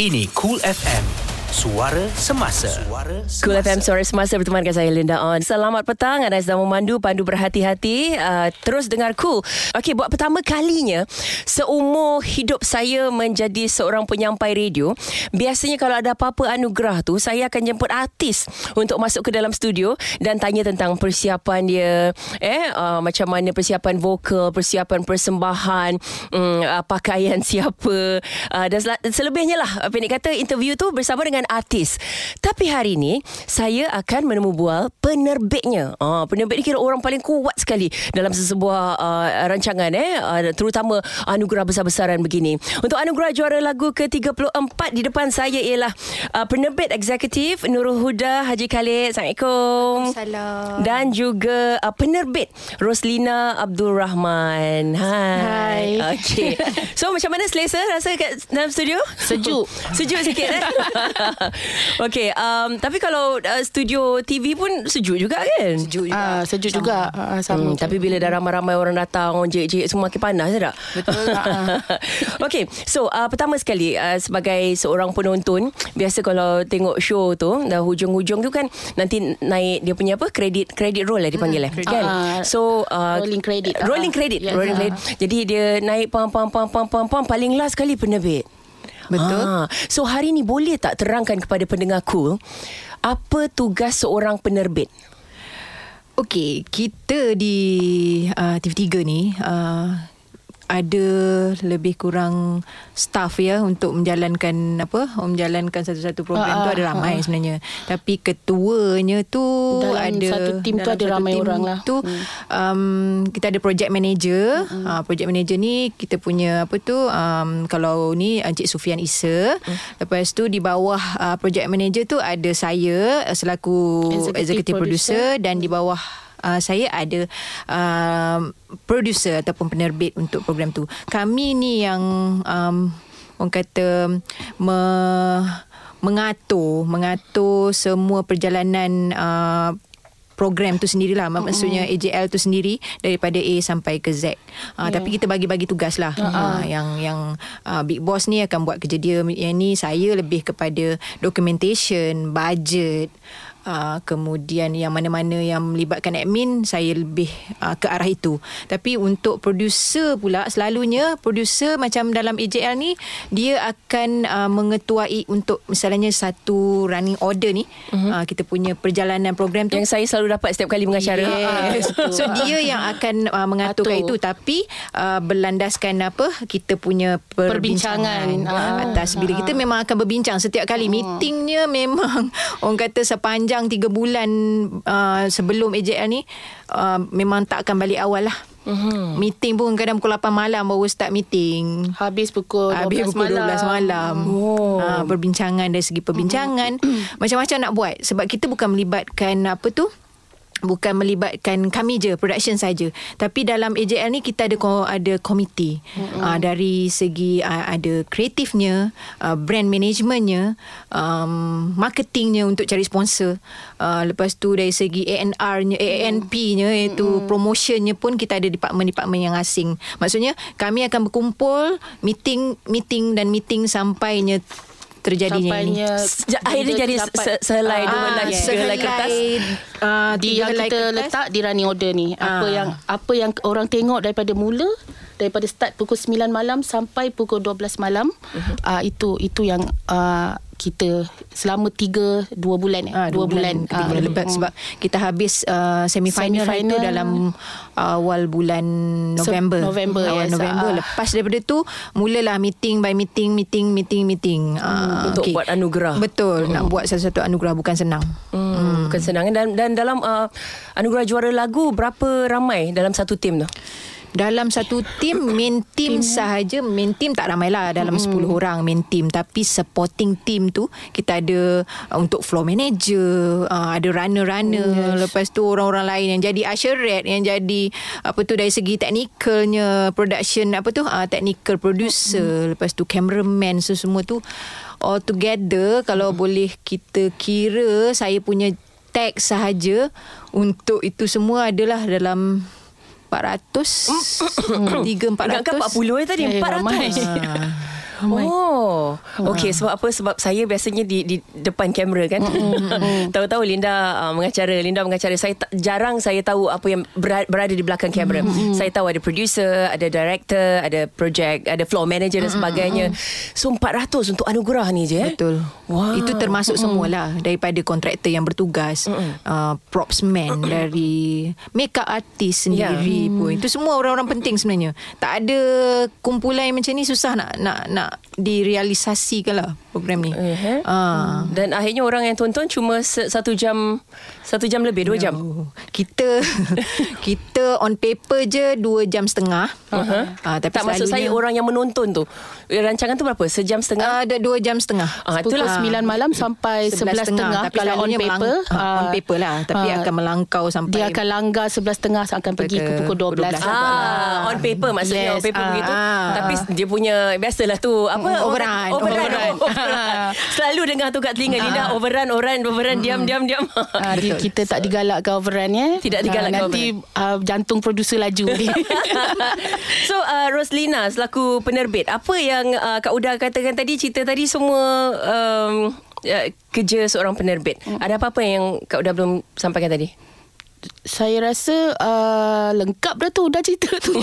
Ini Cool FM. Suara Semasa. Suara Semasa. Cool FM Suara Semasa berteman dengan saya Linda On. Selamat petang anda sedang memandu pandu berhati-hati uh, terus dengar Cool. Okey buat pertama kalinya seumur hidup saya menjadi seorang penyampai radio, biasanya kalau ada apa-apa anugerah tu saya akan jemput artis untuk masuk ke dalam studio dan tanya tentang persiapan dia eh uh, macam mana persiapan vokal, persiapan persembahan, um, uh, pakaian siapa uh, dan selebihnya lah apa ni kata interview tu bersama dengan dengan artis. Tapi hari ini saya akan menemu bual penerbitnya. Ah, penerbit ni kira orang paling kuat sekali dalam sesebuah uh, rancangan eh, uh, terutama anugerah besar-besaran begini. Untuk anugerah juara lagu ke-34 di depan saya ialah uh, penerbit eksekutif Nurul Huda Haji Khalid. Assalamualaikum. Salam. Dan juga uh, penerbit Roslina Abdul Rahman. Hai. Hai. Okey. So macam mana selesa rasa kat dalam studio? Sejuk. Sejuk sikit eh. okay, um, tapi kalau uh, studio TV pun sejuk juga kan? Sejuk juga. Ah, sejuk sama. juga. Ah, sama. Hmm, tapi bila dah ramai-ramai orang datang, orang jek-jek semua makin panas tak? Betul. okay, so uh, pertama sekali uh, sebagai seorang penonton, biasa kalau tengok show tu, dah hujung-hujung tu kan nanti naik dia punya apa? Kredit kredit roll lah dipanggil hmm, eh. Kan? Uh, so uh, rolling credit. Rolling credit. Uh, rolling credit. Jadi dia naik pam pam pam pam pam pam paling last sekali penerbit. Betul. Ha. So hari ni boleh tak terangkan kepada pendengar cool apa tugas seorang penerbit? Okey, kita di uh, TV3 ni uh, ada lebih kurang staff ya untuk menjalankan apa menjalankan satu-satu program uh, tu ada ramai uh, sebenarnya. Tapi ketuanya tu dalam ada satu tim tu ada ramai orang lah. tu hmm. um, kita ada project manager. Hmm. uh, project manager ni kita punya apa tu um, kalau ni Encik Sufian Isa. Hmm. lepas tu di bawah uh, project manager tu ada saya selaku executive, executive producer, producer. dan di bawah uh, saya ada uh, producer ataupun penerbit untuk program tu. Kami ni yang um, orang kata me, mengatur mengatur semua perjalanan uh, program tu sendirilah mm-hmm. maksudnya AJL tu sendiri daripada A sampai ke Z. Uh, yeah. tapi kita bagi-bagi tugas lah. Uh-huh. Uh, yang yang uh, big boss ni akan buat kerja dia yang ni saya lebih kepada documentation, budget Uh, kemudian yang mana-mana yang melibatkan admin saya lebih uh, ke arah itu tapi untuk producer pula selalunya producer macam dalam AJL ni dia akan uh, mengetuai untuk misalnya satu running order ni uh-huh. uh, kita punya perjalanan program tu yang saya selalu dapat setiap kali mengacara yes. so dia yang akan uh, mengaturkan Atur. itu tapi uh, berlandaskan apa kita punya perbincangan, perbincangan uh, atas bila uh. kita memang akan berbincang setiap kali uh. meetingnya memang orang kata sepanjang sepanjang tiga bulan uh, sebelum AJL ni uh, memang tak akan balik awal lah. Mm-hmm. Meeting pun kadang pukul 8 malam baru start meeting. Habis pukul 12 Habis pukul 12 malam. malam. Oh. Ha, perbincangan dari segi perbincangan. Mm-hmm. Macam-macam nak buat. Sebab kita bukan melibatkan apa tu bukan melibatkan kami je production saja. Tapi dalam AJL ni kita ada ada komiti. Mm-hmm. uh, dari segi uh, ada kreatifnya uh, brand managementnya um, marketingnya untuk cari sponsor. Uh, lepas tu dari segi ANR-nya ANP-nya iaitu mm-hmm. promotionnya pun kita ada department-department yang asing. Maksudnya kami akan berkumpul meeting meeting dan meeting sampainya terjadinya Sampainya ini. Akhirnya jadi selai dua ah, lagi selai kertas. Uh, di yang kita kertas. letak di running order ni. Ah. Apa yang apa yang orang tengok daripada mula daripada start pukul 9 malam sampai pukul 12 malam. Uh-huh. Uh, itu itu yang uh, kita selama tiga dua bulan eh. Ha, dua, dua bulan, bulan, bulan uh, lebat hmm. sebab kita habis uh, semifinal, semifinal itu dalam awal bulan November. November awal yes, November. Uh, Lepas daripada tu mulalah meeting by meeting meeting meeting meeting uh, untuk okay. buat anugerah. Betul, hmm. nak buat satu-satu anugerah bukan senang. Hmm, hmm. Bukan senang dan dan dalam uh, anugerah juara lagu berapa ramai dalam satu tim tu? Dalam satu tim main team sahaja main team tak ramai lah dalam mm. 10 orang main team tapi supporting team tu kita ada uh, untuk floor manager uh, ada runner-runner yes. lepas tu orang-orang lain yang jadi usherette yang jadi apa tu dari segi technicalnya production apa tu uh, technical producer mm. lepas tu cameraman so semua tu all together kalau mm. boleh kita kira saya punya tag sahaja untuk itu semua adalah dalam 400 3 400 Ingatkan 40 eh tadi 400 eh, Oh, okey sebab apa? Sebab saya biasanya di di depan kamera kan. Tahu-tahu Linda uh, mengacara, Linda mengacara. Saya ta- jarang saya tahu apa yang berada, berada di belakang kamera. Saya tahu ada producer, ada director, ada project, ada floor manager dan sebagainya. So 400 untuk anugerah ni je eh. Betul. Wow. Itu termasuk semualah daripada kontraktor yang bertugas, uh, props man dari makeup artist sendiri Ya. pun. Itu semua orang-orang penting sebenarnya. Tak ada kumpulan yang macam ni susah nak nak nak direalisasikan lah program ni. Uh-huh. Ah. Dan akhirnya orang yang tonton cuma satu jam satu jam lebih, dua jam. Oh, Kita kita on paper je dua jam setengah. Uh-huh. Uh, tapi tak maksud saya orang yang menonton tu. Rancangan tu berapa? Sejam setengah? ada dua jam setengah. Ah, Pukul itulah. 9 malam sampai 11 tengah Tapi kalau on paper melang- ah, on ah, paper lah tapi ah, akan melangkau sampai dia akan langgar 11 tengah akan pergi ke pukul 12 12. Ah, on paper maksudnya Yes, on paper ah, begitu. ah. Tapi dia punya biasalah tu apa Mm, orang- overrun, overrun, overrun. overrun. Selalu dengar tu kat telinga Linda overrun, overrun, overrun, diam, diam, diam. Ah, kita tak digalakkan overrun ya. Tidak digalakkan Ah, Nanti uh, jantung producer laju. so uh, Roslina selaku penerbit apa yang uh, Kak Uda katakan tadi cerita tadi semua um, uh, kerja seorang penerbit. Ada apa-apa yang Kak Uda belum sampaikan tadi? Saya rasa uh, lengkap dah tu dah cerita tu.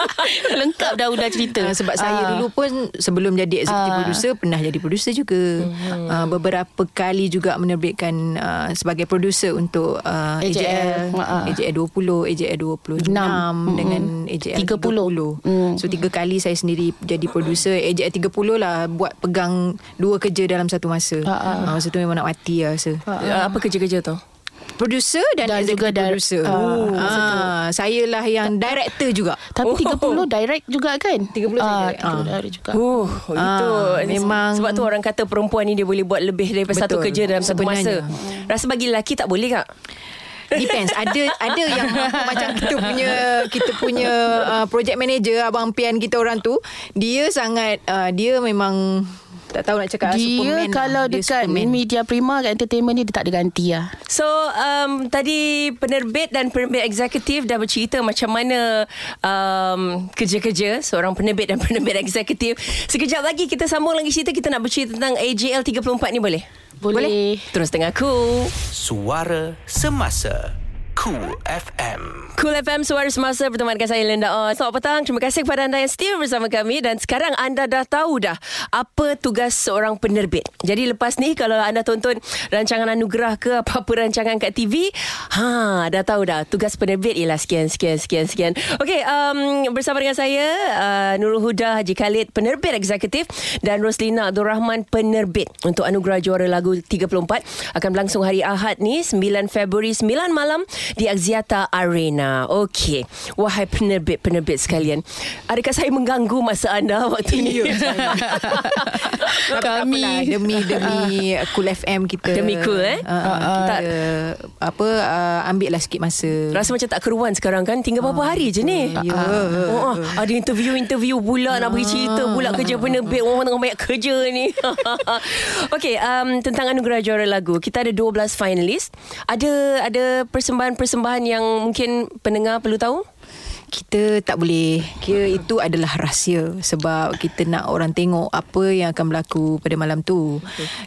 lengkap dah udah cerita. Uh, sebab saya Ah. dulu pun sebelum jadi executive Ah. producer pernah jadi producer juga. Mhm. Uh, beberapa kali juga menerbitkan uh, sebagai producer untuk uh, AJL. AJL, Ah. AJL 20, AJL 26 Enam. dengan AJL 30. 30. Mm. So tiga kali saya sendiri jadi producer AJL 30 lah buat pegang dua kerja dalam satu masa. Ah, ah. Uh, masa tu memang nak mati lah rasa. Uh, apa kerja-kerja tu? Producer dan, Dan juga di- producer. Ah, Ah, saya lah yang director juga. Tapi Oh. 30 direct juga kan? 30 saya Ah, direct. 30 Ah. direct juga. Oh, itu Ah, memang- sebab tu orang kata perempuan ni dia boleh buat lebih daripada satu Betul. kerja dalam satu masa. Sebenarnya. Rasa bagi lelaki tak boleh kak? Depends ada ada yang mampu macam kita punya kita punya uh, project manager abang pian kita orang tu dia sangat uh, dia memang tak tahu nak cakap Dia Superman kalau lah. Dia dekat Superman. media prima kat entertainment ni dia tak ada ganti lah. So um, tadi penerbit dan penerbit eksekutif dah bercerita macam mana um, kerja-kerja seorang penerbit dan penerbit eksekutif. Sekejap lagi kita sambung lagi cerita kita nak bercerita tentang AJL 34 ni boleh? Boleh. Terus tengah cool. Suara Semasa Cool FM Cool FM Suara Semasa bersama dengan saya Linda On. Selamat petang. Terima kasih kepada anda yang setia bersama kami dan sekarang anda dah tahu dah apa tugas seorang penerbit. Jadi lepas ni kalau anda tonton rancangan anugerah ke apa-apa rancangan kat TV, ha dah tahu dah tugas penerbit ialah sekian sekian sekian sekian. Okey, um, bersama dengan saya uh, Nurul Huda Haji Khalid penerbit eksekutif dan Roslina Abdul Rahman penerbit untuk anugerah juara lagu 34 akan berlangsung hari Ahad ni 9 Februari 9 malam di Axiata Arena. Okey. Wahai penerbit-penerbit sekalian, adakah saya mengganggu masa anda waktu ini? Tak apalah, demi demi Cool FM kita. Demi Cool, eh? uh, uh, kita Tak. apa uh, ambil lah sikit masa. Rasa macam tak keruan sekarang kan? Tinggal berapa hari je ni? ya. oh, oh, Ada interview-interview pula Nak bagi cerita pula Kerja penerbit. Orang tengah banyak kerja ni. Okay um, Tentang anugerah juara lagu. Kita ada 12 finalis Ada ada persembahan-persembahan Yang mungkin Pendengar perlu tahu kita tak boleh kira itu adalah rahsia sebab kita nak orang tengok apa yang akan berlaku pada malam tu.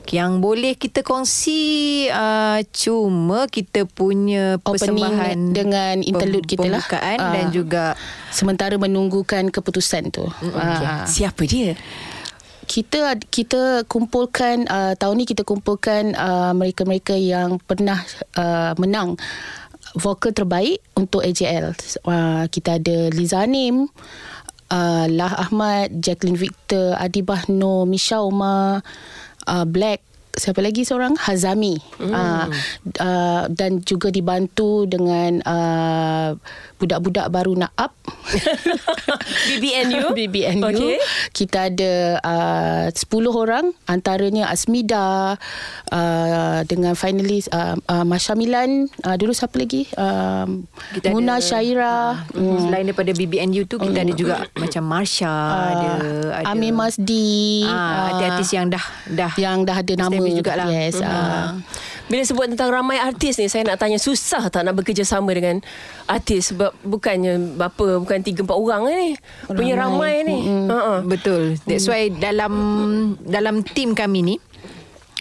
Yang boleh kita kongsi uh, cuma kita punya Opening persembahan dengan interlude pem- kita lah. Ah. dan juga Sementara menunggukan keputusan tu. okay. Ah. Siapa dia? kita kita kumpulkan uh, tahun ni kita kumpulkan uh, mereka-mereka yang pernah uh, menang vokal terbaik untuk AJL. Uh, kita ada Liza Anim, uh, Lah Ahmad, Jacqueline Victor, Adibah Noh, Misha Umar, uh, Black siapa lagi seorang? Hazami. Mm. uh, uh, dan juga dibantu dengan uh, budak-budak baru nak up. BBNU BBNU Okay. kita ada uh, 10 orang antaranya Asmida uh, dengan finalis uh, uh, Masya Milan. Uh, dulu siapa lagi? Um, Kita Muna ada- Syaira. Hmm. Selain daripada BBNU tu kita ada juga macam Marsha ada ada Amir Masdi. Uh, artis-artis yang dah dah yang dah ada nama Established jugalah. yes Hmm. uh, Bila sebut tentang ramai artis ni Saya nak tanya Susah tak nak bekerjasama dengan Artis Sebab bukannya Berapa Bukan 3-4 orang ni Punya ramai ni Ha-ha. Betul. That's why dalam dalam tim kami ni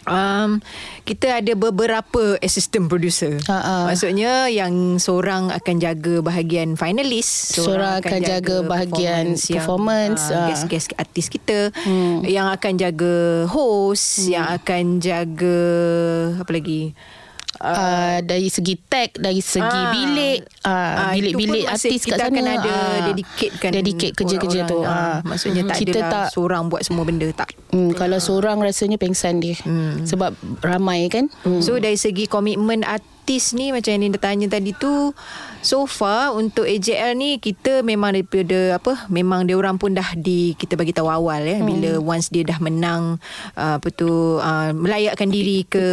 Um, kita ada beberapa assistant producer. Ha-ha. Maksudnya yang seorang akan jaga bahagian finalis, Seorang akan jaga bahagian performance, yang, uh, ah. guest-guest artis kita, hmm. yang akan jaga host, hmm. yang akan jaga apa lagi? Uh, dari segi tag dari segi Ah. bilik uh, bilik-bilik artis kat kita sana akan ada ah. dedicatekan dedicate kerja-kerja tu. Ah, maksudnya tak kita ada tak seorang buat semua benda tak Hmm, kalau seorang rasanya pengsan dia. Hmm. Sebab ramai kan. Hmm. So dari segi komitmen artis ni macam yang Linda tanya tadi tu so far untuk AJL ni kita memang daripada apa memang dia orang pun dah di kita bagi tahu awal ya hmm. bila once dia dah menang uh, apa tu uh, melayakkan diri ke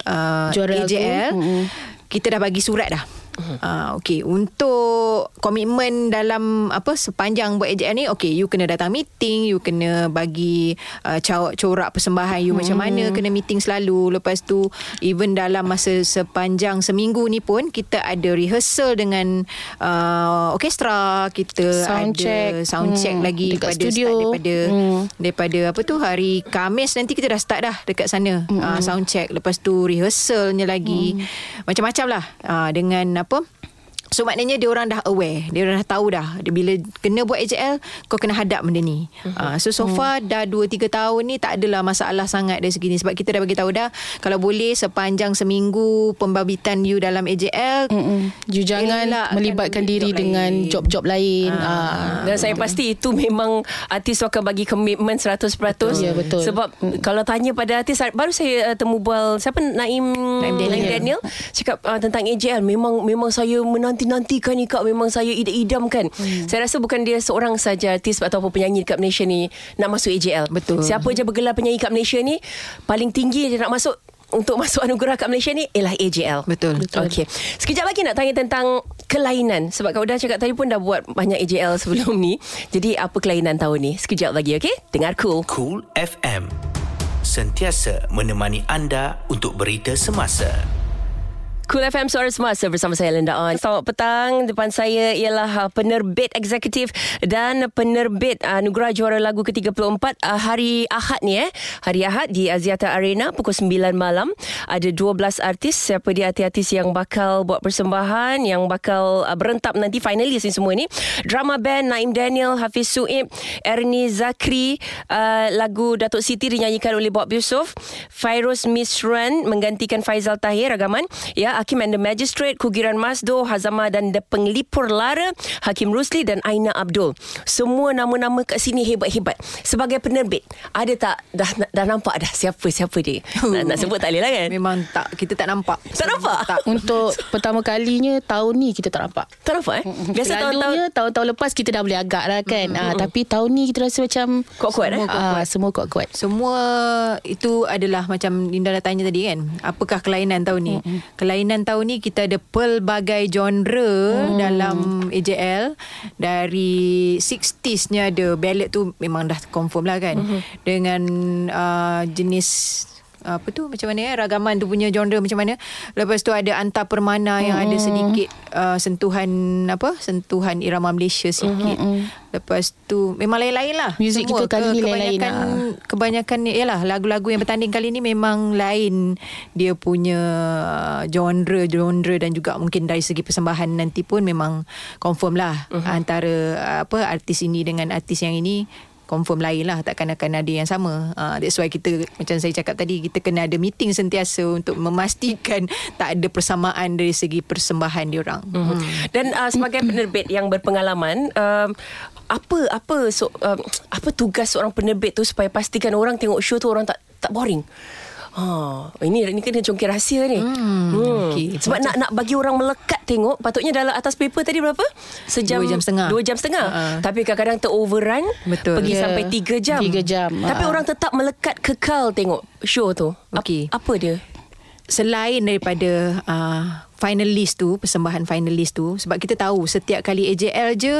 uh, Juara aku. AJL Hmm. kita dah bagi surat dah Uh, okay untuk komitmen dalam apa sepanjang buat AJL ni okay you kena datang meeting you kena bagi uh, corak, persembahan you hmm. macam mana kena meeting selalu lepas tu even dalam masa sepanjang seminggu ni pun kita ada rehearsal dengan uh, orkestra kita Sound ada check. sound check Hmm. lagi Dekat pada studio. start daripada Hmm. daripada apa tu hari Khamis nanti kita dah start dah dekat sana mm uh, sound check lepas tu rehearsalnya lagi mm. macam-macam lah uh, dengan apa på. So maknanya dia orang dah aware Dia orang dah tahu dah dia Bila kena buat AJL Kau kena hadap benda ni uh-huh. uh, So so far dah 2-3 tahun ni Tak adalah masalah sangat dari segi ni Sebab kita dah bagi tahu dah Kalau boleh sepanjang seminggu Pembabitan you dalam AJL Mm-mm. You jangan elak akan melibatkan job diri lain. dengan job-job lain. Ah. Dan saya pasti itu memang artis tu akan bagi komitmen 100%. Ya, betul. Sebab kalau tanya pada artis baru saya uh, temu bual siapa Naim Naim Daniel. Naim Daniel cakap uh, tentang AJL memang memang saya menanti-nantikan ni kak memang saya idam-idamkan. Hmm. Saya rasa bukan dia seorang saja artis ataupun penyanyi dekat Malaysia ni nak masuk AJL. Betul. Siapa je bergelar penyanyi kat Malaysia ni paling tinggi dia nak masuk untuk masuk anugerah kat Malaysia ni ialah AJL. Betul. Betul. Okey. Sekejap lagi nak tanya tentang kelainan sebab kau dah cakap tadi pun dah buat banyak AJL sebelum ni. Jadi apa kelainan tahun ni? Sekejap lagi okey? Dengar cool. Cool FM. Sentiasa menemani anda untuk berita semasa. Cool FM Suara Semasa bersama saya Linda On. Selamat petang. Depan saya ialah uh, penerbit eksekutif dan penerbit uh, Anugerah Juara Lagu ke-34 uh, hari Ahad ni eh. Hari Ahad di Aziata Arena pukul 9 malam. Ada 12 artis. Siapa dia artis-artis yang bakal buat persembahan, yang bakal berentap nanti finalis ni semua ni. Drama band Naim Daniel, Hafiz Suib, Ernie Zakri, lagu Datuk Siti dinyanyikan oleh Bob Yusof, Fairuz Misran menggantikan Faizal Tahir ragaman. Ya, Hakim and the Magistrate, Kugiran Masdo, Hazama dan The Penglipur Lara, Hakim Rusli dan Aina Abdul. Semua nama-nama kat sini hebat-hebat. Sebagai penerbit, ada tak dah dah nampak dah siapa-siapa dia? Nak, nak sebut tak boleh lah kan? Memang tak Kita tak nampak Tak nampak? Tak Untuk pertama kalinya tahun ni kita tak nampak. Tak nampak eh? Biasa tahun-tahun Selalunya tahun-tahun lepas kita dah boleh agak lah kan. Ah, tapi tahun ni kita rasa macam Kuat-kuat, eh? Ah, semua kuat-kuat. Semua itu adalah macam Linda dah tanya tadi kan. Apakah kelainan tahun ni? Mm-hmm. Kelainan tahun ni kita ada pelbagai genre mm. dalam AJL. Dari 60s-nya ada ballad tu memang dah confirm lah kan. Mm-hmm. Dengan uh, jenis apa tu? Macam mana ya ragaman tu punya genre macam mana? Lepas tu ada antar permana yang ada sedikit uh, sentuhan apa? Sentuhan irama Malaysia sikit. lepas tu memang lain-lain lah. Muzik kita kali ni kebanyakan, lain-lain, kebanyakan ni ialah lagu-lagu yang bertanding kali ni memang lain. Dia punya genre genre dan juga mungkin dari segi persembahan nanti pun memang confirm lah. Uh-huh. antara apa artis ini dengan artis yang ini confirm lain lah takkan akan ada yang sama uh, that's why kita macam saya cakap tadi kita kena ada meeting sentiasa untuk memastikan tak ada persamaan dari segi persembahan diorang Hmm. Dan uh, sebagai penerbit yang berpengalaman, um, apa apa so, um, apa tugas seorang penerbit tu supaya pastikan orang tengok show tu orang tak tak boring. Ha, ini ini kena congkir rahsia ni. Hmm, okey. Sebab nak nak bagi orang melekat tengok, patutnya dalam atas paper tadi berapa? Sejam Dua jam setengah. Dua jam setengah. Ha-ha. Tapi kadang-kadang teroverrun Betul. pergi Ya, sampai tiga jam. tiga jam. Tapi Ha-ha. orang tetap melekat kekal tengok show tu. Ap- Okey. Apa dia? Selain daripada uh, finalist tu persembahan finalist tu sebab kita tahu setiap kali AJL je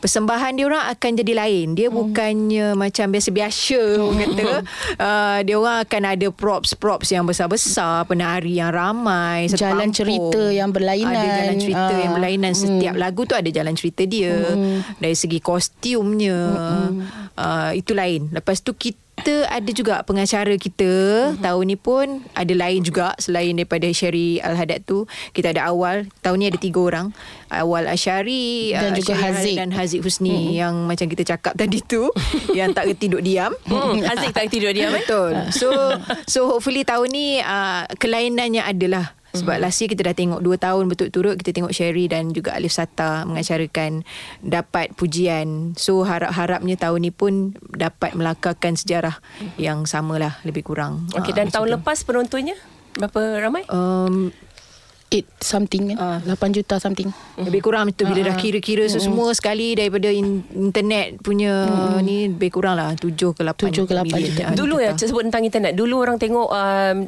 persembahan dia orang akan jadi lain dia hmm. bukannya macam biasa-biasa orang kata uh, dia orang akan ada props-props yang besar-besar penari yang ramai jalan kampung. cerita yang berlainan ada jalan cerita uh. yang berlainan setiap hmm. lagu tu ada jalan cerita dia hmm. dari segi kostumnya hmm. uh, itu lain lepas tu kita kita ada juga pengacara kita. Mm-hmm. tahun ni pun ada lain juga selain daripada Sherry Al-Hadad tu. Kita ada awal. Tahun ni ada tiga orang. Awal Asyari dan uh, juga Haziq. dan Haziq Husni mm-hmm. yang macam kita cakap tadi tu yang tak reti duduk diam. Mm, Haziq tak reti duduk diam eh? betul. So so hopefully tahun ni uh, kelainannya adalah sebab mm-hmm. last year kita dah tengok 2 tahun betul-turut kita tengok Sherry dan juga Alif Sata mengacarakan dapat pujian. So harap-harapnya tahun ni pun dapat melakarkan sejarah mm-hmm. yang samalah lebih kurang. Okey dan uh, tahun lepas penontonnya berapa ramai? Um 8 something kan uh, 8 juta something lebih kurang itu bila uh, dah ah. kira-kira uh, semua uh, sekali daripada internet punya uh, ni lebih kurang lah 7 ke 8 7 ke 8 juta dulu ya sebut tentang internet dulu orang tengok um,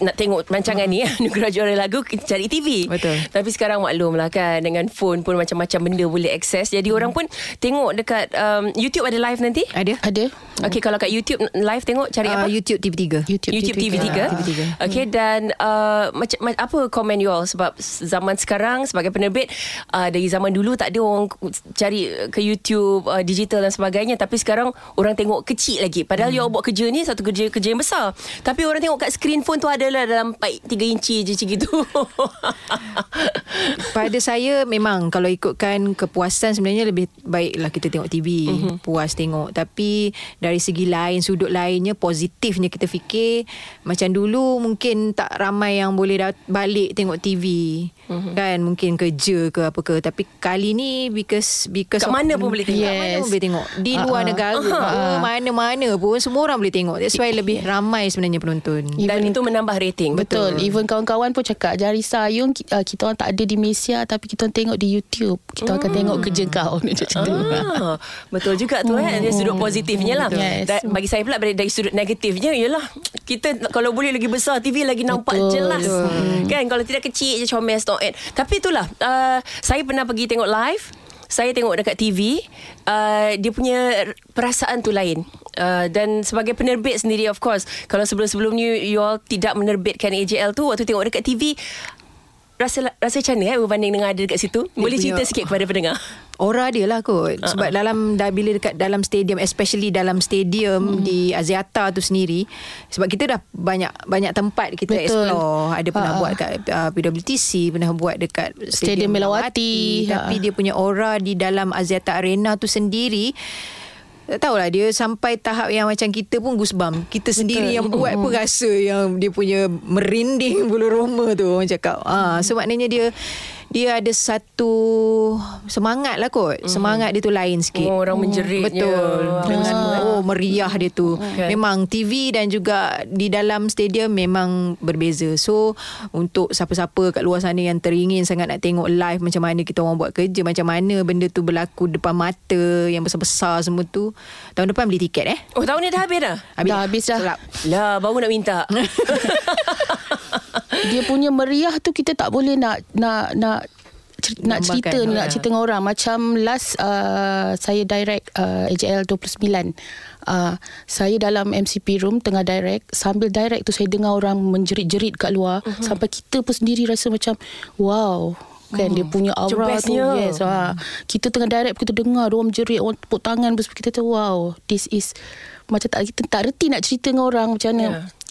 nak tengok rancangan ni Anugerah Juara Lagu kita cari TV. Betul. Tapi sekarang maklum lah kan dengan phone pun macam-macam benda boleh akses. Jadi hmm. orang pun tengok dekat um, YouTube ada live nanti? Ada. Ada. Okey kalau kat YouTube live tengok cari uh, apa? YouTube TV3. YouTube, YouTube TV3. TV3. TV3. Okey hmm. dan uh, macam apa komen you all sebab zaman sekarang sebagai penerbit uh, dari zaman dulu tak ada orang cari ke YouTube uh, digital dan sebagainya tapi sekarang orang tengok kecil lagi. Padahal hmm. you all buat kerja ni satu kerja kerja yang besar. Tapi orang tengok kat screen phone tu ada lah dalam 3 inci je macam gitu. Pada saya memang kalau ikutkan kepuasan sebenarnya lebih baiklah kita tengok TV. Mm-hmm. Puas tengok. Tapi dari segi lain, sudut lainnya, positifnya kita fikir macam dulu mungkin tak ramai yang boleh dat- balik tengok TV. Mm-hmm. Kan mungkin kerja ke apa ke. Tapi kali ni because... because kat mana pun boleh tengok. Yes. Kat mana pun boleh tengok. Di uh-huh. luar negara. Uh-huh. Mana-mana pun semua orang boleh tengok. That's why lebih ramai sebenarnya penonton. Dan itu menambah rating. Betul. Betul. Even kawan-kawan pun cakap Jarisa Ayung uh, kita orang tak ada di Malaysia tapi kita orang tengok di YouTube. Kita hmm. akan tengok kerja kau ah, Betul juga tu hmm. kan. Dari sudut positifnya lah. Yes. Da- bagi saya pula dari, dari sudut negatifnya ialah kita kalau boleh lagi besar TV lagi nampak Betul. jelas. Betul. Kan kalau tidak kecil je comel stop it. Tapi itulah uh, saya pernah pergi tengok live. Saya tengok dekat TV uh, dia punya perasaan tu lain. Uh, dan sebagai penerbit sendiri of course. Kalau sebelum-sebelum ni you all tidak menerbitkan AJL tu waktu tengok dekat TV rasa rasa macam mana eh berbanding dengan ada dekat situ dia boleh cerita sikit kepada pendengar Aura dia lah kot uh-huh. Sebab dalam dah Bila dekat dalam stadium Especially dalam stadium hmm. Di Aziata tu sendiri Sebab kita dah Banyak banyak tempat Kita Betul. explore Ada pernah uh-huh. buat kat uh, PWTC Pernah buat dekat Stadium, stadium Melawati Tapi uh-huh. dia punya aura Di dalam Aziata Arena tu sendiri tak tahulah dia sampai tahap yang macam kita pun goosebump. Kita sendiri Betul. yang buat pun rasa yang dia punya merinding bulu roma tu orang cakap. Ah, so maknanya dia dia ada satu semangat lah kot. Mm. Semangat dia tu lain sikit. Oh, orang menjerit. Betul. Dengan, oh, meriah dia tu. Okay. Memang TV dan juga di dalam stadium memang berbeza. So, untuk siapa-siapa kat luar sana yang teringin sangat nak tengok live macam mana kita orang buat kerja, macam mana benda tu berlaku depan mata yang besar-besar semua tu. Tahun depan beli tiket eh. Oh, tahun ni dah habis dah? Habis dah. Habis dah. Selap. Lah, baru nak minta. dia punya meriah tu kita tak boleh nak nak nak nak cerita ni nak cerita dengan orang. Macam last uh, saya direct uh, AJL 29 uh, saya dalam MCP room tengah direct. Sambil direct tu saya dengar orang menjerit-jerit kat luar. Uh-huh. sampai kita pun sendiri rasa macam wow. Kan hmm. dia punya aura tu yes ha. kita tengah direct kita dengar orang menjerit orang tepuk tangan kita tu wow this is macam tak kita tak reti nak cerita dengan orang macam mana? Yeah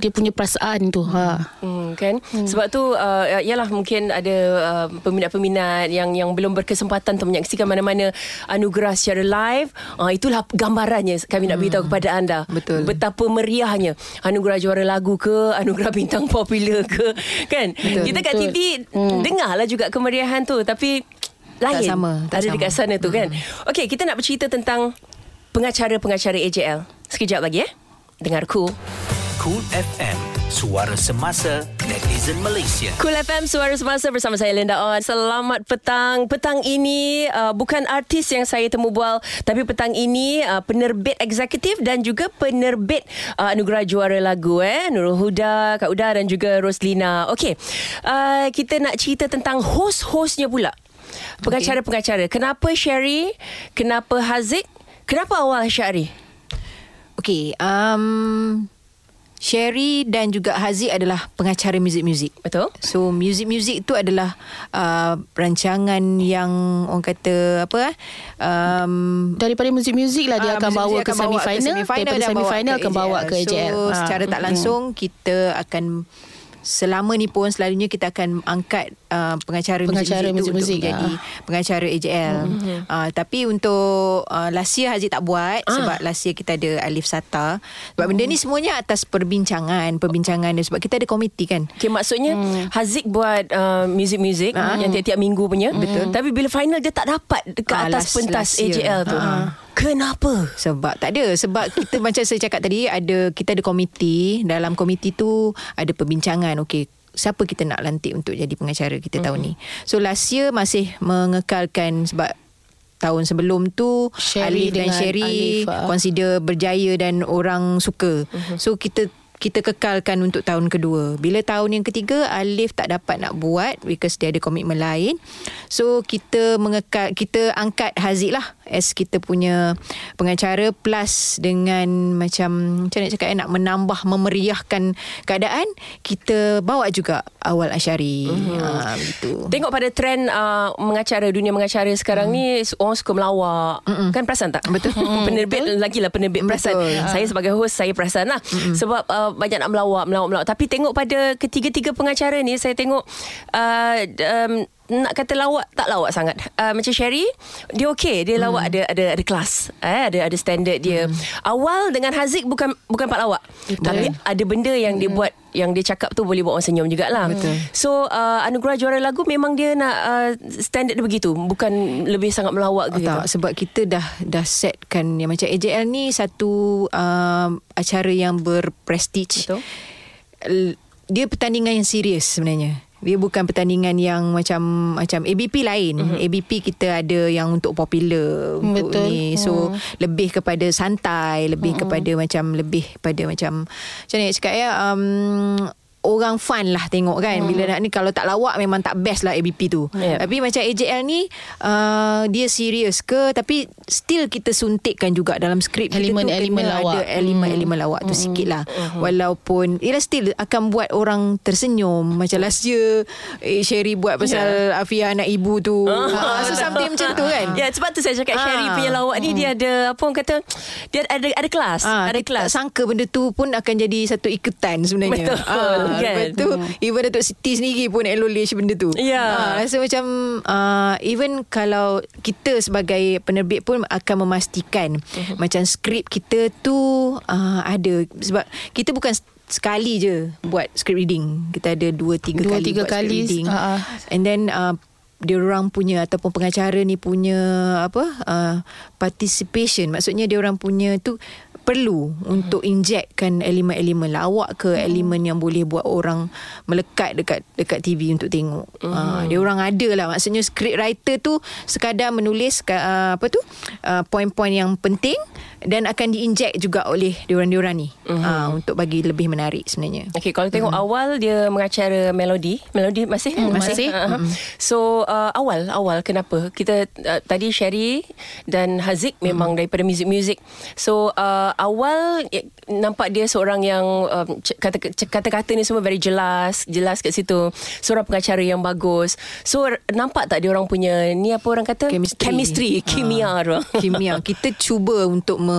dia punya perasaan tu ha hmm, kan hmm. sebab tu uh, yalah mungkin ada uh, peminat-peminat yang yang belum berkesempatan untuk menyaksikan mana-mana anugerah secara live uh, itulah gambarannya kami nak beritahu hmm. kepada anda betul betapa meriahnya anugerah juara lagu ke anugerah bintang popular ke kan betul. kita kat TV hmm. dengarlah juga kemeriahan tu tapi lain tak sama tak ada sama. dekat sana tu kan hmm. okey kita nak bercerita tentang pengacara-pengacara AJL sekejap lagi eh dengar cool Cool FM, suara semasa netizen Malaysia. Cool FM Suara Semasa bersama saya Linda On. Selamat petang. Petang ini uh, bukan artis yang saya temu bual tapi petang ini uh, penerbit eksekutif dan juga penerbit uh, anugerah juara lagu eh Nurul Huda, Kak Uda dan juga Roslina. Okey. Uh, kita nak cerita tentang host-hostnya pula. Pengacara-pengacara. Kenapa Sherry? Kenapa Haziq? Kenapa awal Syari? Okey, um, Sherry dan juga Haziq adalah pengacara muzik-muzik. Betul? So muzik-muzik itu adalah uh, rancangan yang orang kata apa eh? Um, Daripada muzik-muzik lah dia ah, akan bawa ke semi-final. semi-final Daripada dan bawa semi-final ke akan bawa ke AJL. So Ah. secara tak langsung kita akan Selama ni pun selalunya kita akan angkat uh, pengacara, Pengacara muzik-muzik untuk menjadi ah. pengacara AJL. Mm-hmm. Uh, tapi untuk uh, last year Haziq tak buat ah. sebab last year kita ada Alif Sata. Sebab oh. benda ni semuanya atas perbincangan, perbincangan dia sebab kita ada komiti kan. Okay, maksudnya hmm. Haziq buat uh, muzik-muzik uh yang tiap-tiap minggu punya. Betul. Tapi bila final dia tak dapat dekat Ah, atas last- pentas last year. AJL tu. Ah. Kenapa? Sebab tak ada Sebab kita macam saya cakap tadi ada Kita ada komiti Dalam komiti tu Ada perbincangan Okey Siapa kita nak lantik Untuk jadi pengacara kita mm-hmm. tahun ni So last year Masih mengekalkan Sebab Tahun sebelum tu Sherry Alif dan Sherry Alif, ah. Consider berjaya Dan orang suka mm-hmm. So kita kita kekalkan untuk tahun kedua. Bila tahun yang ketiga Alif tak dapat nak buat because dia ada komitmen lain. So kita mengekal kita angkat Haziq lah as kita punya pengacara plus dengan macam macam nak cakap eh, nak menambah memeriahkan keadaan kita bawa juga awal Asyari. Mm-hmm. Ha, begitu. Tengok pada trend uh, mengacara dunia mengacara sekarang mm. ni orang suka melawak. Mm-mm. Kan perasan tak? Betul. penerbit lagilah penerbit perasan. Betul. Saya sebagai host saya perasan lah. Mm-mm. Sebab uh, banyak nak melawak, melawak, melawak. Tapi tengok pada ketiga-tiga pengacara ni saya tengok uh, um, nak kata lawak tak lawak sangat. Uh, macam Sherry, dia okey, dia lawak ada ada ada kelas, eh ada ada standard dia. Awal dengan Haziq bukan bukan pak lawak. Tapi ada benda yang dia buat yang dia cakap tu boleh buat orang senyum jugalah. Betul. So uh, anugerah juara lagu memang dia nak uh, standard dia begitu, bukan lebih sangat melawak Oh, gitu. tak sebab kita dah dah setkan yang macam AJL ni satu um, acara yang berprestige. Betul. Dia pertandingan yang serius sebenarnya. Dia bukan pertandingan yang macam macam ABP lain. Mm-hmm. ABP kita ada yang untuk popular untuk Betul. ni. So lebih kepada santai, lebih kepada macam lebih pada macam macam ni cakap ya um, orang fun lah tengok kan. Bila nak ni kalau tak lawak memang tak best lah ABP tu. Yeah. Tapi macam AJL ni uh, dia serius ke tapi still kita suntikkan juga dalam skrip kita tu Elemen-elemen kena lawak. ada elemen-elemen lawak tu sikit lah. Walaupun ialah still akan buat orang tersenyum macam last year eh, Sherry buat pasal Afia anak ibu tu. Ah, so something macam tu kan. Ya sebab tu saya cakap Ah. Sherry punya lawak ni dia ada apa orang kata dia ada ada kelas, Ah, ada kelas. sangka benda tu pun akan jadi satu ikutan sebenarnya. Betul, kan? Lepas tu even Datuk Siti sendiri pun acknowledge benda tu. Ya. Ah, rasa macam uh, even kalau kita sebagai penerbit pun akan memastikan uh-huh. macam skrip kita tu uh, ada sebab kita bukan sekali je buat script reading. Kita ada dua tiga Dua, kali tiga buat kali, script reading. ah. And then uh, dia orang punya ataupun pengacara ni punya apa uh, participation maksudnya dia orang punya tu perlu untuk injectkan elemen-elemen lawak ke elemen yang boleh buat orang melekat dekat dekat TV untuk tengok. Uh, dia orang ada lah. Maksudnya script writer tu sekadar menulis uh, apa tu? Uh, poin-poin yang penting dan akan diinject juga oleh diorang-diorang ni uh, untuk bagi lebih menarik sebenarnya. Okey, kalau tengok mm. awal dia mengacara melodi, melodi masih Mm, masih. Uh, mm. So uh, awal awal kenapa? Kita uh, tadi Sherry dan Haziq mm. memang daripada muzik-muzik. So uh, awal eh, nampak dia seorang yang um, kata kata-kata ni semua very jelas, jelas kat situ. Seorang pengacara yang bagus. So nampak tak dia orang punya ni apa orang kata Chemistry. chemistry kimia tu. kimia kita cuba untuk me,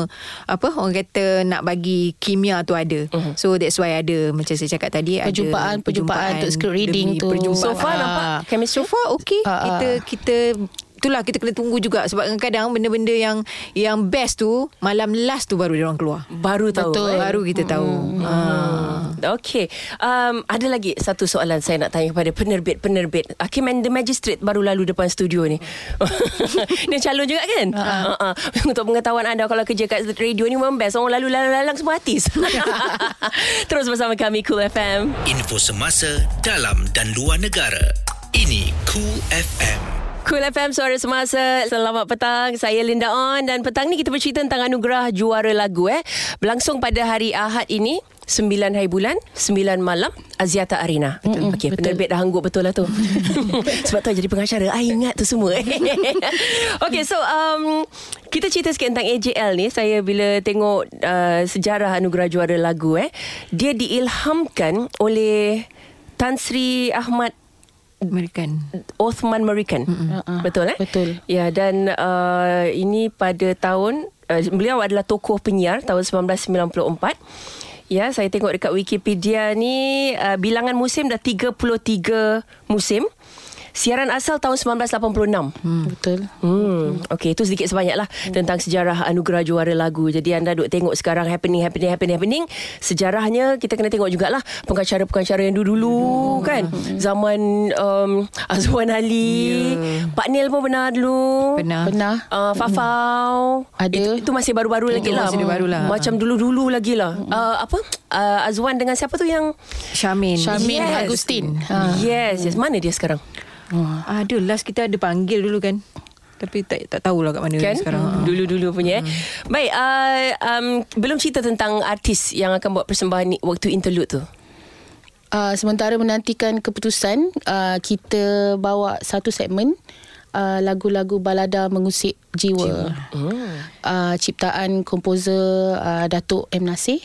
apa orang kata nak bagi kimia tu ada uh-huh. so that's why ada macam saya cakap tadi Perjumpaan- ada perjumpaan untuk script reading tu. perjumpaan. So far Ah. nampak chemistry so far okay Ah, ah. kita kita itulah kita kena tunggu juga sebab kadang-kadang benda-benda yang yang best tu malam last tu baru dia orang keluar baru tahu. Betul. eh. baru kita tahu ah. Okey. Um, ada lagi satu soalan saya nak tanya kepada penerbit-penerbit. Hakim and the Magistrate baru lalu depan studio ni. Dia calon juga kan? Uh-huh. Uh-huh. Untuk pengetahuan anda kalau kerja kat radio ni memang best. Orang lalu lalang semua artis. Terus bersama kami Cool FM. Info semasa dalam dan luar negara. Ini Cool FM. Cool FM Suara Semasa. Selamat petang. Saya Linda On. Dan petang ni kita bercerita tentang anugerah juara lagu eh. Berlangsung pada hari Ahad ini 9 hari bulan 9 malam Aziata Arena Betul. Okay, betul. Penerbit dah hanggup betul lah tu. Sebab tu jadi pengacara. I ingat tu semua Okay so um, Kita cerita sikit tentang AJL ni. Saya bila tengok uh, Sejarah anugerah juara lagu eh Dia diilhamkan oleh Tan Sri Ahmad American. Othman American. Uh-uh. Betul eh? Betul. Ya dan uh, ini pada tahun uh, beliau adalah tokoh penyiar tahun 1994. Ya, saya tengok dekat Wikipedia ni uh, bilangan musim dah 33 musim. Siaran asal tahun 1986. Hmm, betul. Hmm. Okey, itu sedikit sebanyak lah hmm. tentang sejarah anugerah juara lagu. Jadi anda duk tengok sekarang happening, happening, happening, happening. Sejarahnya kita kena tengok jugalah pengacara-pengacara yang dulu-dulu hmm. kan. Zaman um, Azwan Ali. Yeah. Pak Nil pun pernah dulu. Pernah. Pernah. Uh, Fafau. Ada. Itu, itu masih baru-baru lagi lah. Masih baru lah. Macam dulu-dulu lagi lah. Uh, apa? Uh, Azwan dengan siapa tu yang... Syamin. Syamin yes. Agustin. Ha. Yes, yes. Mana dia sekarang? Oh. Ada last kita ada panggil dulu kan. Tapi tak tak tahulah kat mana kan? sekarang. Hmm. Dulu-dulu punya. Hmm. Baik, uh, um, belum cerita tentang artis yang akan buat persembahan ni waktu interlude tu. Uh, sementara menantikan keputusan, uh, kita bawa satu segmen uh, lagu-lagu balada mengusik jiwa. jiwa. Hmm. Uh, ciptaan komposer uh, Datuk M Nasir.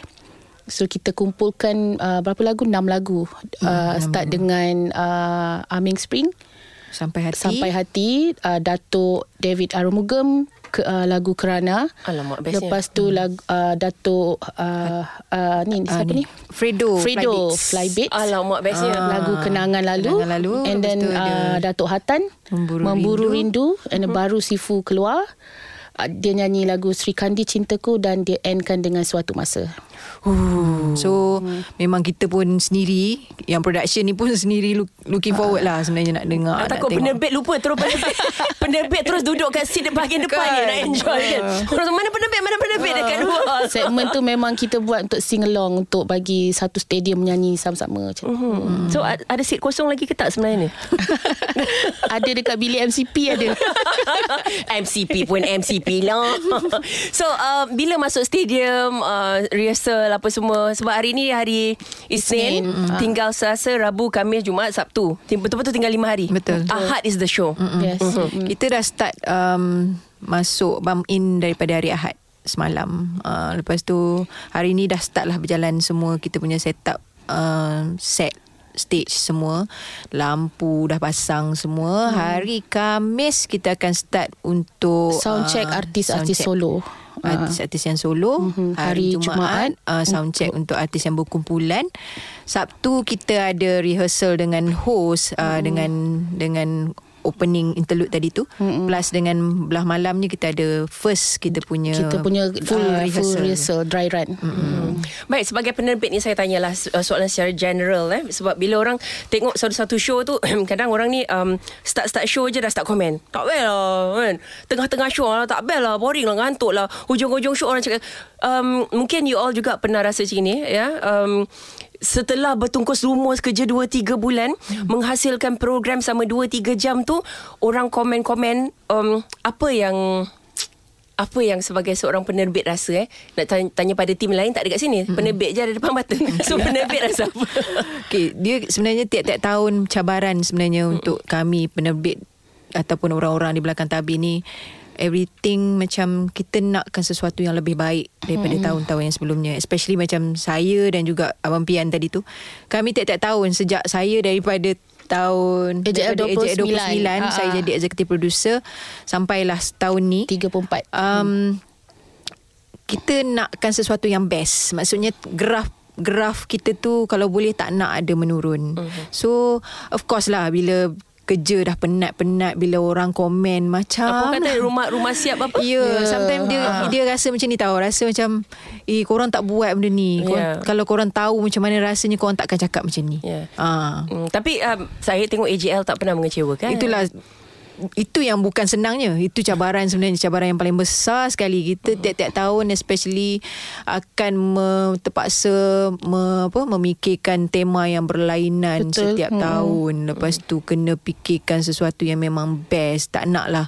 So kita kumpulkan uh, berapa lagu? Enam lagu. Uh, hmm, start dengan uh, Aming Spring. Sampai hati. Sampai hati. Uh, Datuk David Arumugam. Ke, uh, lagu Kerana. Alamak, bestnya. Lepas tu hmm. lagu, uh, Datuk uh, uh, ni, uh, siapa ni? Fredo. Fredo Flybeats. Flybeats. Alamak, bestnya. Uh, lagu Kenangan Lalu. Kenangan Lalu. And then uh, Datuk Hatan. Memburu, Memburu Rindu. Rindu. And uh-huh. baru Sifu keluar. Uh, dia nyanyi lagu Sri Kandi Cintaku dan dia endkan dengan Suatu Masa. So hmm. memang kita pun sendiri yang production ni pun sendiri look, looking forward lah sebenarnya nak dengar. Nak takut penerbit lupa terus penerbit. penerbit terus duduk kat seat bahagian depan kan. ni nak enjoy kan. Terus mana penerbit mana penerbit dekat luar. Segmen tu memang kita buat untuk sing along untuk bagi satu stadium nyanyi sama-sama macam. Uh-huh. Hmm. So ada seat kosong lagi ke tak sebenarnya ni? ada dekat bilik MCP ada. MCP pun MCP lah. so uh, bila masuk stadium uh, rehearsal apa semua sebab hari ni hari Isnin, Isnin. Mm. tinggal Selasa, Rabu, Khamis, Jumaat, Sabtu. Betul-betul tinggal lima hari. Betul. Ahad is the show. Mm-mm. Yes. Mm-hmm. Kita dah start um, masuk bump in daripada hari Ahad semalam. Uh, lepas tu hari ni dah start lah berjalan semua kita punya setup uh, set stage semua lampu dah pasang semua hmm. hari Kamis kita akan start untuk sound check uh, artis-artis solo artis-artis yang solo mm-hmm. hari, hari Jumaat, Jumaat uh, sound check untuk, untuk artis yang berkumpulan Sabtu kita ada rehearsal dengan host uh, mm. dengan dengan opening interlude tadi tu mm-hmm. plus dengan belah malamnya kita ada first kita punya kita punya full uh, rehearsal. full rehearsal dry run. Mm-hmm. Baik sebagai penerbit ni saya tanyalah uh, soalan secara general eh sebab bila orang tengok satu-satu show tu kadang orang ni um, start-start show je dah start komen. Tak bel lah kan. Tengah-tengah show lah tak bel lah boring lah ngantuk lah. Hujung-hujung show orang cakap um, mungkin you all juga pernah rasa macam ni ya. Um, setelah bertungkus rumus kerja 2-3 bulan hmm. menghasilkan program sama 2-3 jam tu orang komen-komen um, apa yang apa yang sebagai seorang penerbit rasa eh nak tanya, tanya pada tim lain tak ada kat sini hmm. penerbit je ada depan mata so penerbit rasa apa okay, dia sebenarnya tiap-tiap tahun cabaran sebenarnya hmm. untuk kami penerbit ataupun orang-orang di belakang tabir ni everything macam kita nakkan sesuatu yang lebih baik daripada hmm. tahun-tahun yang sebelumnya. Especially macam saya dan juga Abang Pian tadi tu. Kami tiap-tiap tahun sejak saya daripada tahun AJL 29, 29 saya jadi executive producer sampailah tahun ni. 34 um, hmm. kita nakkan sesuatu yang best. Maksudnya graf graf kita tu kalau boleh tak nak ada menurun. Uh-huh. so of course lah bila kerja dah penat-penat bila orang komen macam Apa kata rumah rumah siap apa? Ya, yeah, sometimes dia dia rasa macam ni tahu, rasa macam eh korang tak buat benda ni. Korang, Yeah. Kalau korang tahu macam mana rasanya korang takkan cakap macam ni. Ya. Ah. Hmm, tapi um, saya tengok AJL tak pernah mengecewakan. Itulah itu yang bukan senangnya itu cabaran sebenarnya cabaran yang paling besar sekali kita tiap-tiap tahun especially akan me, terpaksa me, apa memikirkan tema yang berlainan Betul. setiap Hmm. tahun lepas tu kena fikirkan sesuatu yang memang best tak nak lah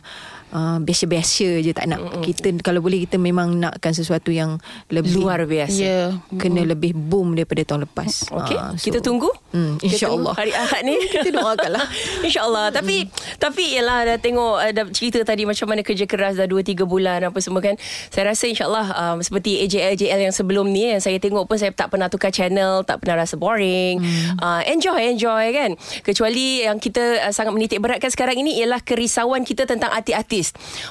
Uh, biasa-biasa je tak nak kita kalau boleh kita memang nakkan sesuatu yang lebih luar biasa. Ya. kena lebih boom daripada tahun lepas Okey, Ah, so- kita tunggu. Hmm, Kita tunggu insyaAllah. Hari Ahad ni Kita doakanlah. InsyaAllah Tapi Tapi ialah dah tengok uh, Dah cerita tadi Macam mana kerja keras Dah 2-3 bulan Apa semua kan Saya rasa insyaAllah um, Seperti AJL-AJL yang sebelum ni Yang saya tengok pun Saya tak pernah tukar channel Tak pernah rasa boring Hmm. uh, Enjoy Enjoy kan Kecuali yang kita uh, Sangat menitik beratkan sekarang ini Ialah kerisauan kita Tentang artis-artis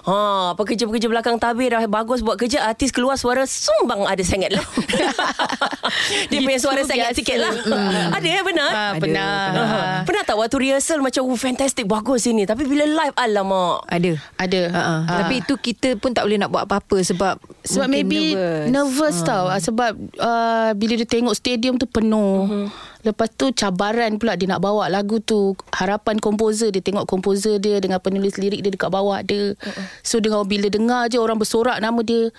ha, Pekerja-pekerja belakang tabir Dah bagus buat kerja Artis keluar suara Sumbang ada sangat lah Dia punya suara sangat sikit lah Ada ya benar Ah, Ada, benar. benar. Ha. Pernah tak waktu rehearsal macam oh fantastic bagus ini tapi bila live alamak. ada Ada. Uh-uh. Ah. Tapi itu kita pun tak boleh nak buat apa-apa sebab Sebab maybe nervous, nervous tau Ah, Sebab uh, Bila dia tengok stadium tu penuh uh-huh. Lepas tu cabaran pula Dia nak bawa lagu tu. Harapan komposer Dia tengok komposer dia Dengan penulis lirik dia Dekat bawah dia. Uh-huh. So dengan bila dengar je Orang bersorak nama dia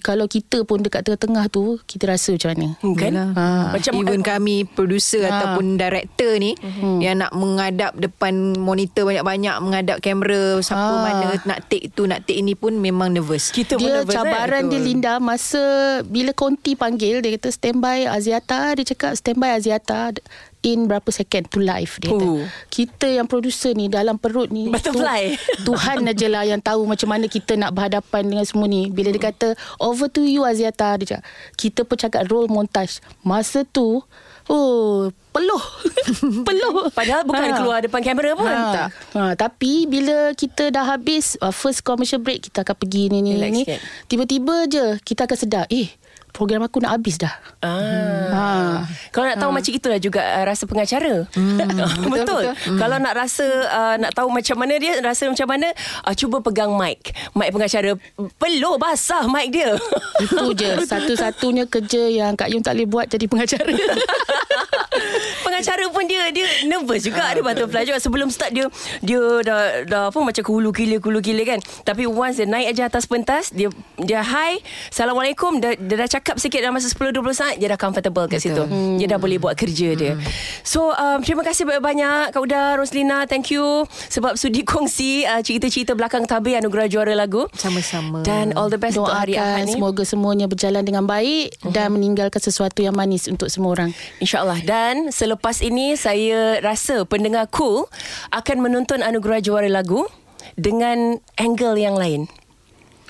Kalau kita pun Dekat tengah-tengah tu Kita rasa macam mana Hmm, kan? Yalah. Ha. Macam even kami producer Ha. ataupun director ni Mhm. yang nak mengadap depan monitor banyak-banyak mengadap kamera siapa Ha. mana nak take tu nak take ini pun memang nervous. kita pun dia nervous, cabaran kan? dia Linda masa bila Conti panggil dia kata standby Aziata dia cakap standby Aziata in berapa second to live dia kata. Oh. Kita yang producer ni dalam perut ni Butterfly. Tu, Tuhan aja lah yang tahu macam mana kita nak berhadapan dengan semua ni. Bila dia kata over to you Aziata dia cakap. Kita pun cakap roll montage. Masa tu oh peluh. peluh. Padahal bukan Ha. keluar depan kamera pun. Ha. Tak. Ha, tapi bila kita dah habis uh, first commercial break kita akan pergi ni ni Relax ni. Tiba-tiba je kita akan sedar, eh program aku nak habis dah. Ah. Kalau nak tahu macam itulah juga uh, rasa pengacara. betul, betul. Kalau nak rasa uh, nak tahu macam mana dia, rasa macam mana, uh, cuba pegang mic. Mic pengacara peluh basah mic dia. Itu je satu-satunya kerja yang Kak Yung tak boleh buat jadi pengacara. pengacara pun dia dia nervous juga ada butterfly juga sebelum start dia dia dah dah apa macam kulu gila kulu gila kan tapi once dia naik aja atas pentas dia dia hi assalamualaikum dia, dia dah cakap sikit dalam masa 10 20 saat dia dah comfortable kat situ. Hmm. dia dah boleh buat kerja dia. So um, terima kasih banyak-banyak Kak Uda Roslina. Thank you. Sebab sudi kongsi uh, cerita-cerita belakang tabir anugerah juara lagu. Sama-sama. dan all the best untuk hari Ahad ni. semoga semuanya berjalan dengan baik dan meninggalkan sesuatu yang manis untuk semua orang. InsyaAllah. Dan selepas ini Saya rasa pendengar cool Akan menonton anugerah juara lagu Dengan angle yang lain.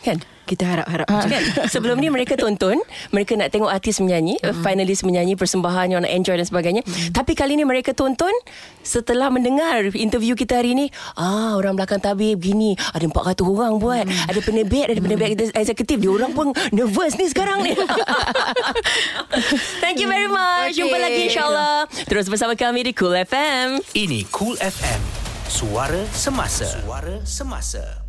Kan? Kita harap-harap Ha, kan? Sebelum ni mereka tonton Mereka nak tengok artis menyanyi uh Finalis menyanyi Persembahan yang nak enjoy dan sebagainya. Tapi kali ni mereka tonton Setelah mendengar interview kita hari ni Ah orang belakang tabir begini Ada 400 orang buat Ada penerbit Ada penerbit eksekutif. Dia orang pun nervous ni sekarang ni. Thank you very much. Jumpa Okay. lagi insyaAllah. Terus bersama kami di Cool FM Ini Cool FM. Suara semasa. Suara semasa.